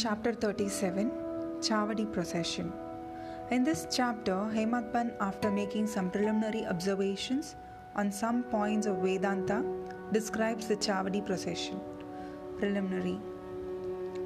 Chapter 37 Chavadi Procession. In this chapter, Hemadpan, after making some preliminary observations on some points of Vedanta, describes the Chavadi procession. Preliminary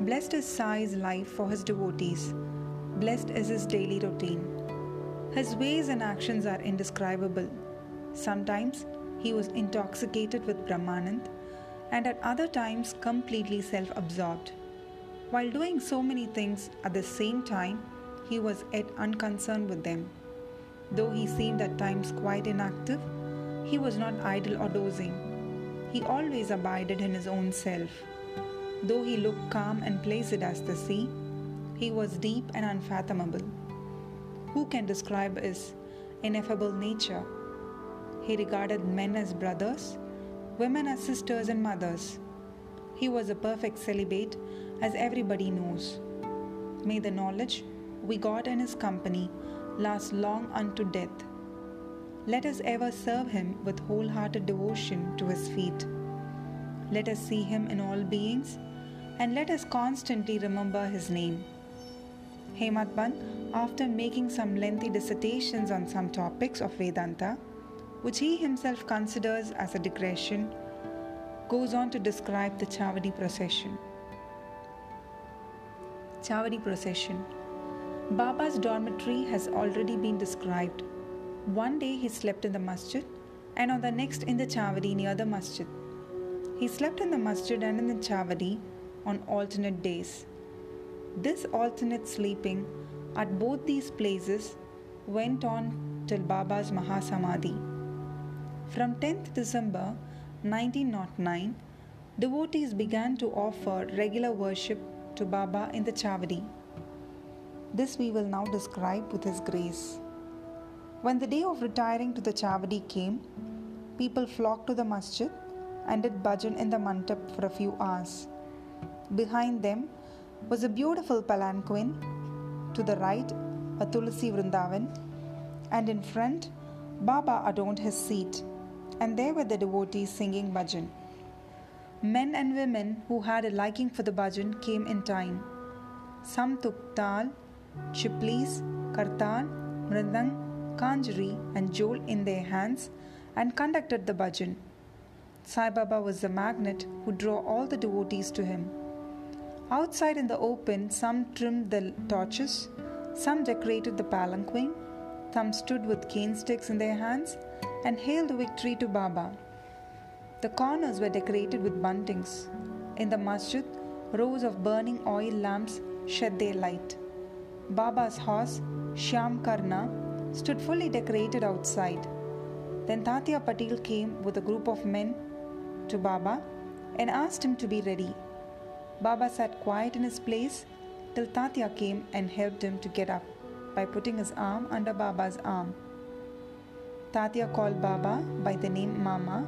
Blessed is Sai's life for his devotees, blessed is his daily routine. His ways and actions are indescribable. Sometimes he was intoxicated with Brahmanand, and at other times completely self absorbed. While doing so many things at the same time, he was yet unconcerned with them. Though he seemed at times quite inactive, he was not idle or dozing. He always abided in his own self. Though he looked calm and placid as the sea, he was deep and unfathomable. Who can describe his ineffable nature? He regarded men as brothers, women as sisters and mothers. He was a perfect celibate, as everybody knows. May the knowledge we got in his company last long unto death. Let us ever serve him with wholehearted devotion to his feet. Let us see him in all beings, and let us constantly remember his name. Hemadpan, after making some lengthy dissertations on some topics of Vedanta, which he himself considers as a digression, goes on to describe the Chavadi procession. Chavadi procession. Baba's dormitory has already been described. One day he slept in the masjid, and on the next in the Chavadi near the masjid. He slept in the masjid and in the Chavadi on alternate days. This alternate sleeping at both these places went on till Baba's Mahasamadhi. From 10th December 1909, devotees began to offer regular worship to Baba in the Chavadi. This we will now describe with His grace. When the day of retiring to the Chavadi came, people flocked to the masjid and did bhajan in the mantap for a few hours. Behind them was a beautiful palanquin, to the right, a Tulsi Vrindavan, and in front, Baba adorned his seat, and there were the devotees singing bhajan. Men and women who had a liking for the bhajan came in time. Some took tal, chiplis, kartal, mridang, kanjari, and jol in their hands and conducted the bhajan. Sai Baba was the magnet who drew all the devotees to him. Outside in the open, some trimmed the torches, some decorated the palanquin, some stood with cane sticks in their hands and hailed victory to Baba. The corners were decorated with buntings. In the masjid, rows of burning oil lamps shed their light. Baba's horse, Shyam Karna, stood fully decorated outside. Then Tatya Patil came with a group of men to Baba and asked him to be ready. Baba sat quiet in his place till Tatya came and helped him to get up by putting his arm under Baba's arm. Tatya called Baba by the name Mama,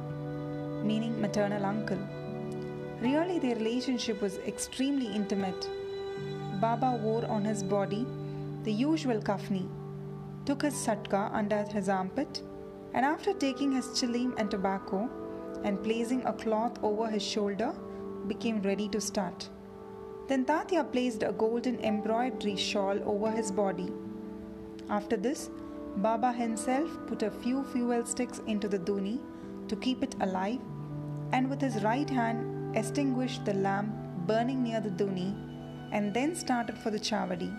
meaning maternal uncle. Really, their relationship was extremely intimate. Baba wore on his body the usual kafni, took his satka under his armpit, and after taking his chilim and tobacco and placing a cloth over his shoulder, became ready to start. Then Tatya placed a golden embroidery shawl over his body. After this, Baba himself put a few fuel sticks into the duni to keep it alive, and with his right hand extinguished the lamp burning near the duni, and then started for the chavadi.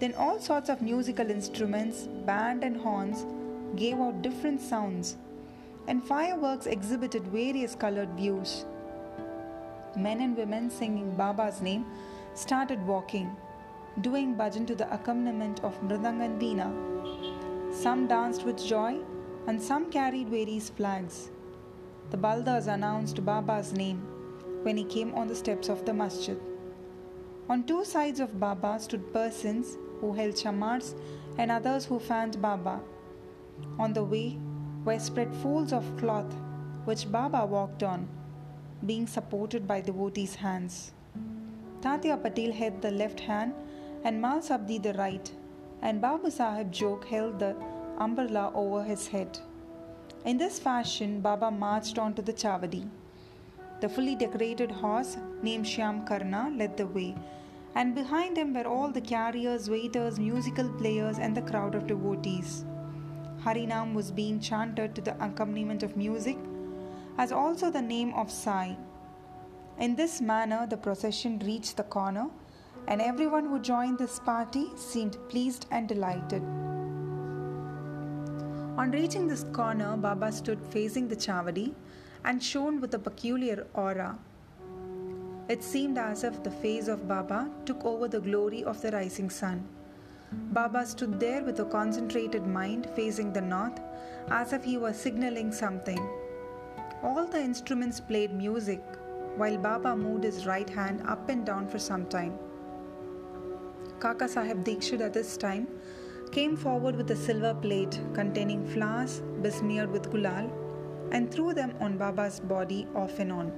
Then all sorts of musical instruments, band and horns gave out different sounds, and fireworks exhibited various colored views. Men and women singing Baba's name started walking, doing bhajan to the accompaniment of mridang and veena. Some danced with joy, and some carried various flags. The Baldas announced Baba's name when he came on the steps of the masjid. On two sides of Baba stood persons who held chamars and others who fanned Baba. On the way were spread folds of cloth which Baba walked on, being supported by devotees' hands. Tatya Patil held the left hand and Malsapati the right, and Babu Sahib Jog held the umbrella over his head. In this fashion, Baba marched on to the Chavadi. The fully decorated horse, named Shyam Karna, led the way, and behind him were all the carriers, waiters, musical players, and the crowd of devotees. Harinam was being chanted to the accompaniment of music, as also the name of Sai. In this manner, the procession reached the corner, and everyone who joined this party seemed pleased and delighted. On reaching this corner, Baba stood facing the Chavadi and shone with a peculiar aura. It seemed as if the face of Baba took over the glory of the rising sun. Baba stood there with a concentrated mind facing the north as if he was signaling something. All the instruments played music while Baba moved his right hand up and down for some time. Kaka Sahib Dikshit at this time came forward with a silver plate containing flowers besmeared with gulal and threw them on Baba's body off and on.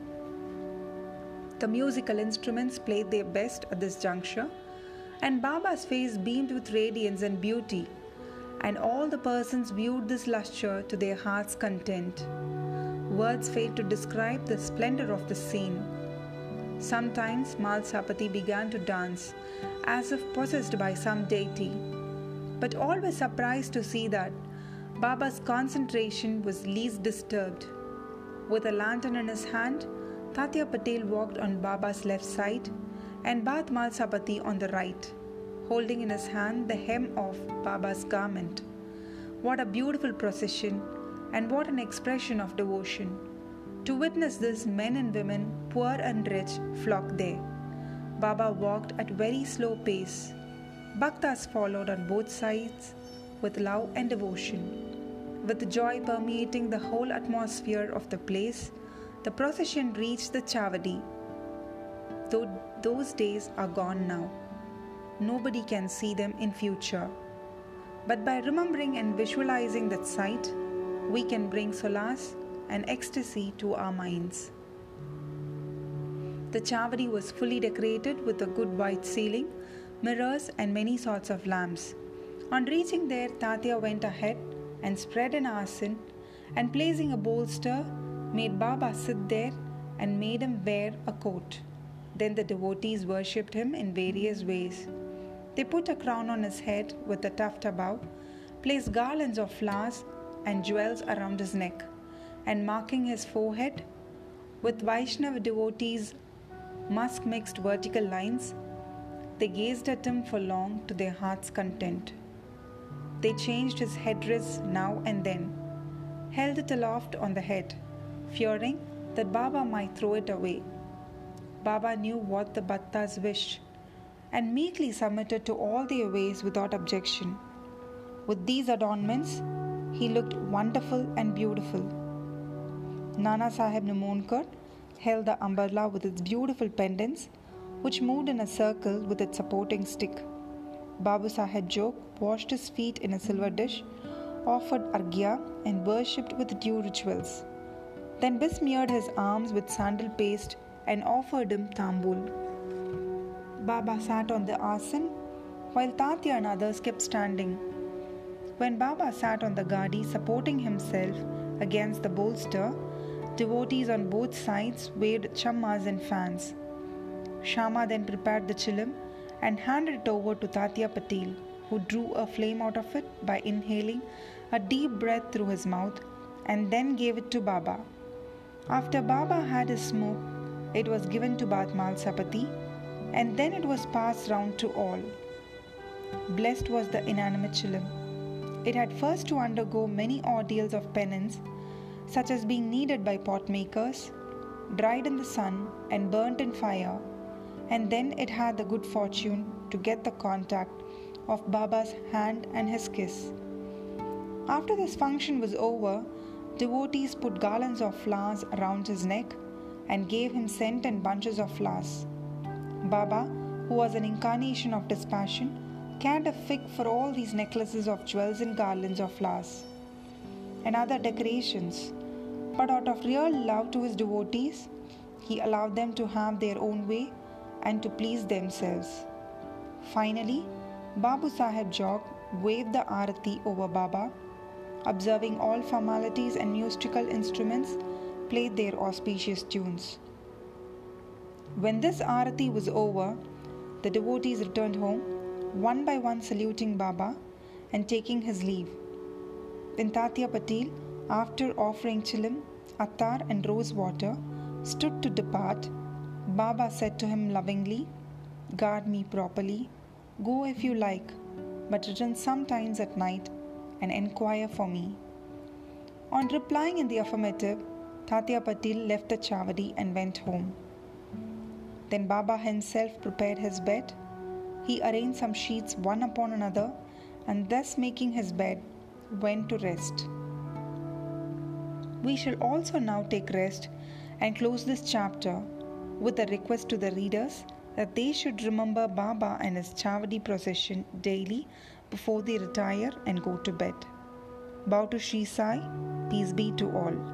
The musical instruments played their best at this juncture, and Baba's face beamed with radiance and beauty, and all the persons viewed this lustre to their heart's content. Words fail to describe the splendor of the scene. Sometimes Malsapati began to dance as if possessed by some deity, but all were surprised to see that Baba's concentration was least disturbed. With a lantern in his hand, Tatya Patil walked on Baba's left side and Bath Malsapati on the right, holding in his hand the hem of Baba's garment. What a beautiful procession and what an expression of devotion. To witness this, men and women, poor and rich, flocked there. Baba walked at very slow pace. Bhaktas followed on both sides with love and devotion. With joy permeating the whole atmosphere of the place, the procession reached the Chavadi. Though those days are gone now, nobody can see them in future. But by remembering and visualizing that sight, we can bring solace and ecstasy to our minds. The Chavadi was fully decorated with a good white ceiling, mirrors, and many sorts of lamps. On reaching there, Tatya went ahead and spread an asan and placing a bolster, made Baba sit there and made him wear a coat. Then the devotees worshipped him in various ways. They put a crown on his head with a tuft above, placed garlands of flowers and jewels around his neck, and marking his forehead with Vaishnava devotees' musk mixed vertical lines, they gazed at him for long to their heart's content. They changed his headdress now and then, held it aloft on the head, fearing that Baba might throw it away. Baba knew what the Bhaktas wished and meekly submitted to all their ways without objection. With these adornments, he looked wonderful and beautiful. Nana Sahib Nimonkar held the umbrella with its beautiful pendants, which moved in a circle with its supporting stick. Babu Sahib Jog washed his feet in a silver dish, offered arghya, and worshipped with due rituals. Then besmeared his arms with sandal paste and offered him tambul. Baba sat on the asan, while Tatya and others kept standing. When Baba sat on the gadi supporting himself against the bolster, devotees on both sides waved chamars and fans. Shama then prepared the chilim and handed it over to Tatya Patil, who drew a flame out of it by inhaling a deep breath through his mouth and then gave it to Baba. After Baba had his smoke, it was given to Batmal Sapati and then it was passed round to all. Blessed was the inanimate chilim. It had first to undergo many ordeals of penance, such as being kneaded by pot makers, dried in the sun, and burnt in fire and then it had the good fortune to get the contact of Baba's hand and his kiss. After this function was over, devotees put garlands of flowers around his neck and gave him scent and bunches of flowers. Baba, who was an incarnation of dispassion, cared a fig for all these necklaces of jewels and garlands of flowers and other decorations. But out of real love to his devotees, he allowed them to have their own way and to please themselves. Finally, Babu Sahib Jog waved the arati over Baba, observing all formalities and musical instruments played their auspicious tunes. When this arati was over, the devotees returned home, one by one saluting Baba and taking his leave. When Tatya Patil, after offering chilim, attar, and rose water, stood to depart, Baba said to him lovingly, Guard me properly, go if you like, but return sometimes at night and inquire for me. On replying in the affirmative, Tatya Patil left the chavadi and went home. Then Baba himself prepared his bed. He arranged some sheets one upon another and thus making his bed, went to rest. We shall also now take rest and close this chapter with a request to the readers that they should remember Baba and his Chavadi procession daily before they retire and go to bed. Bow to Sri Sai, peace be to all.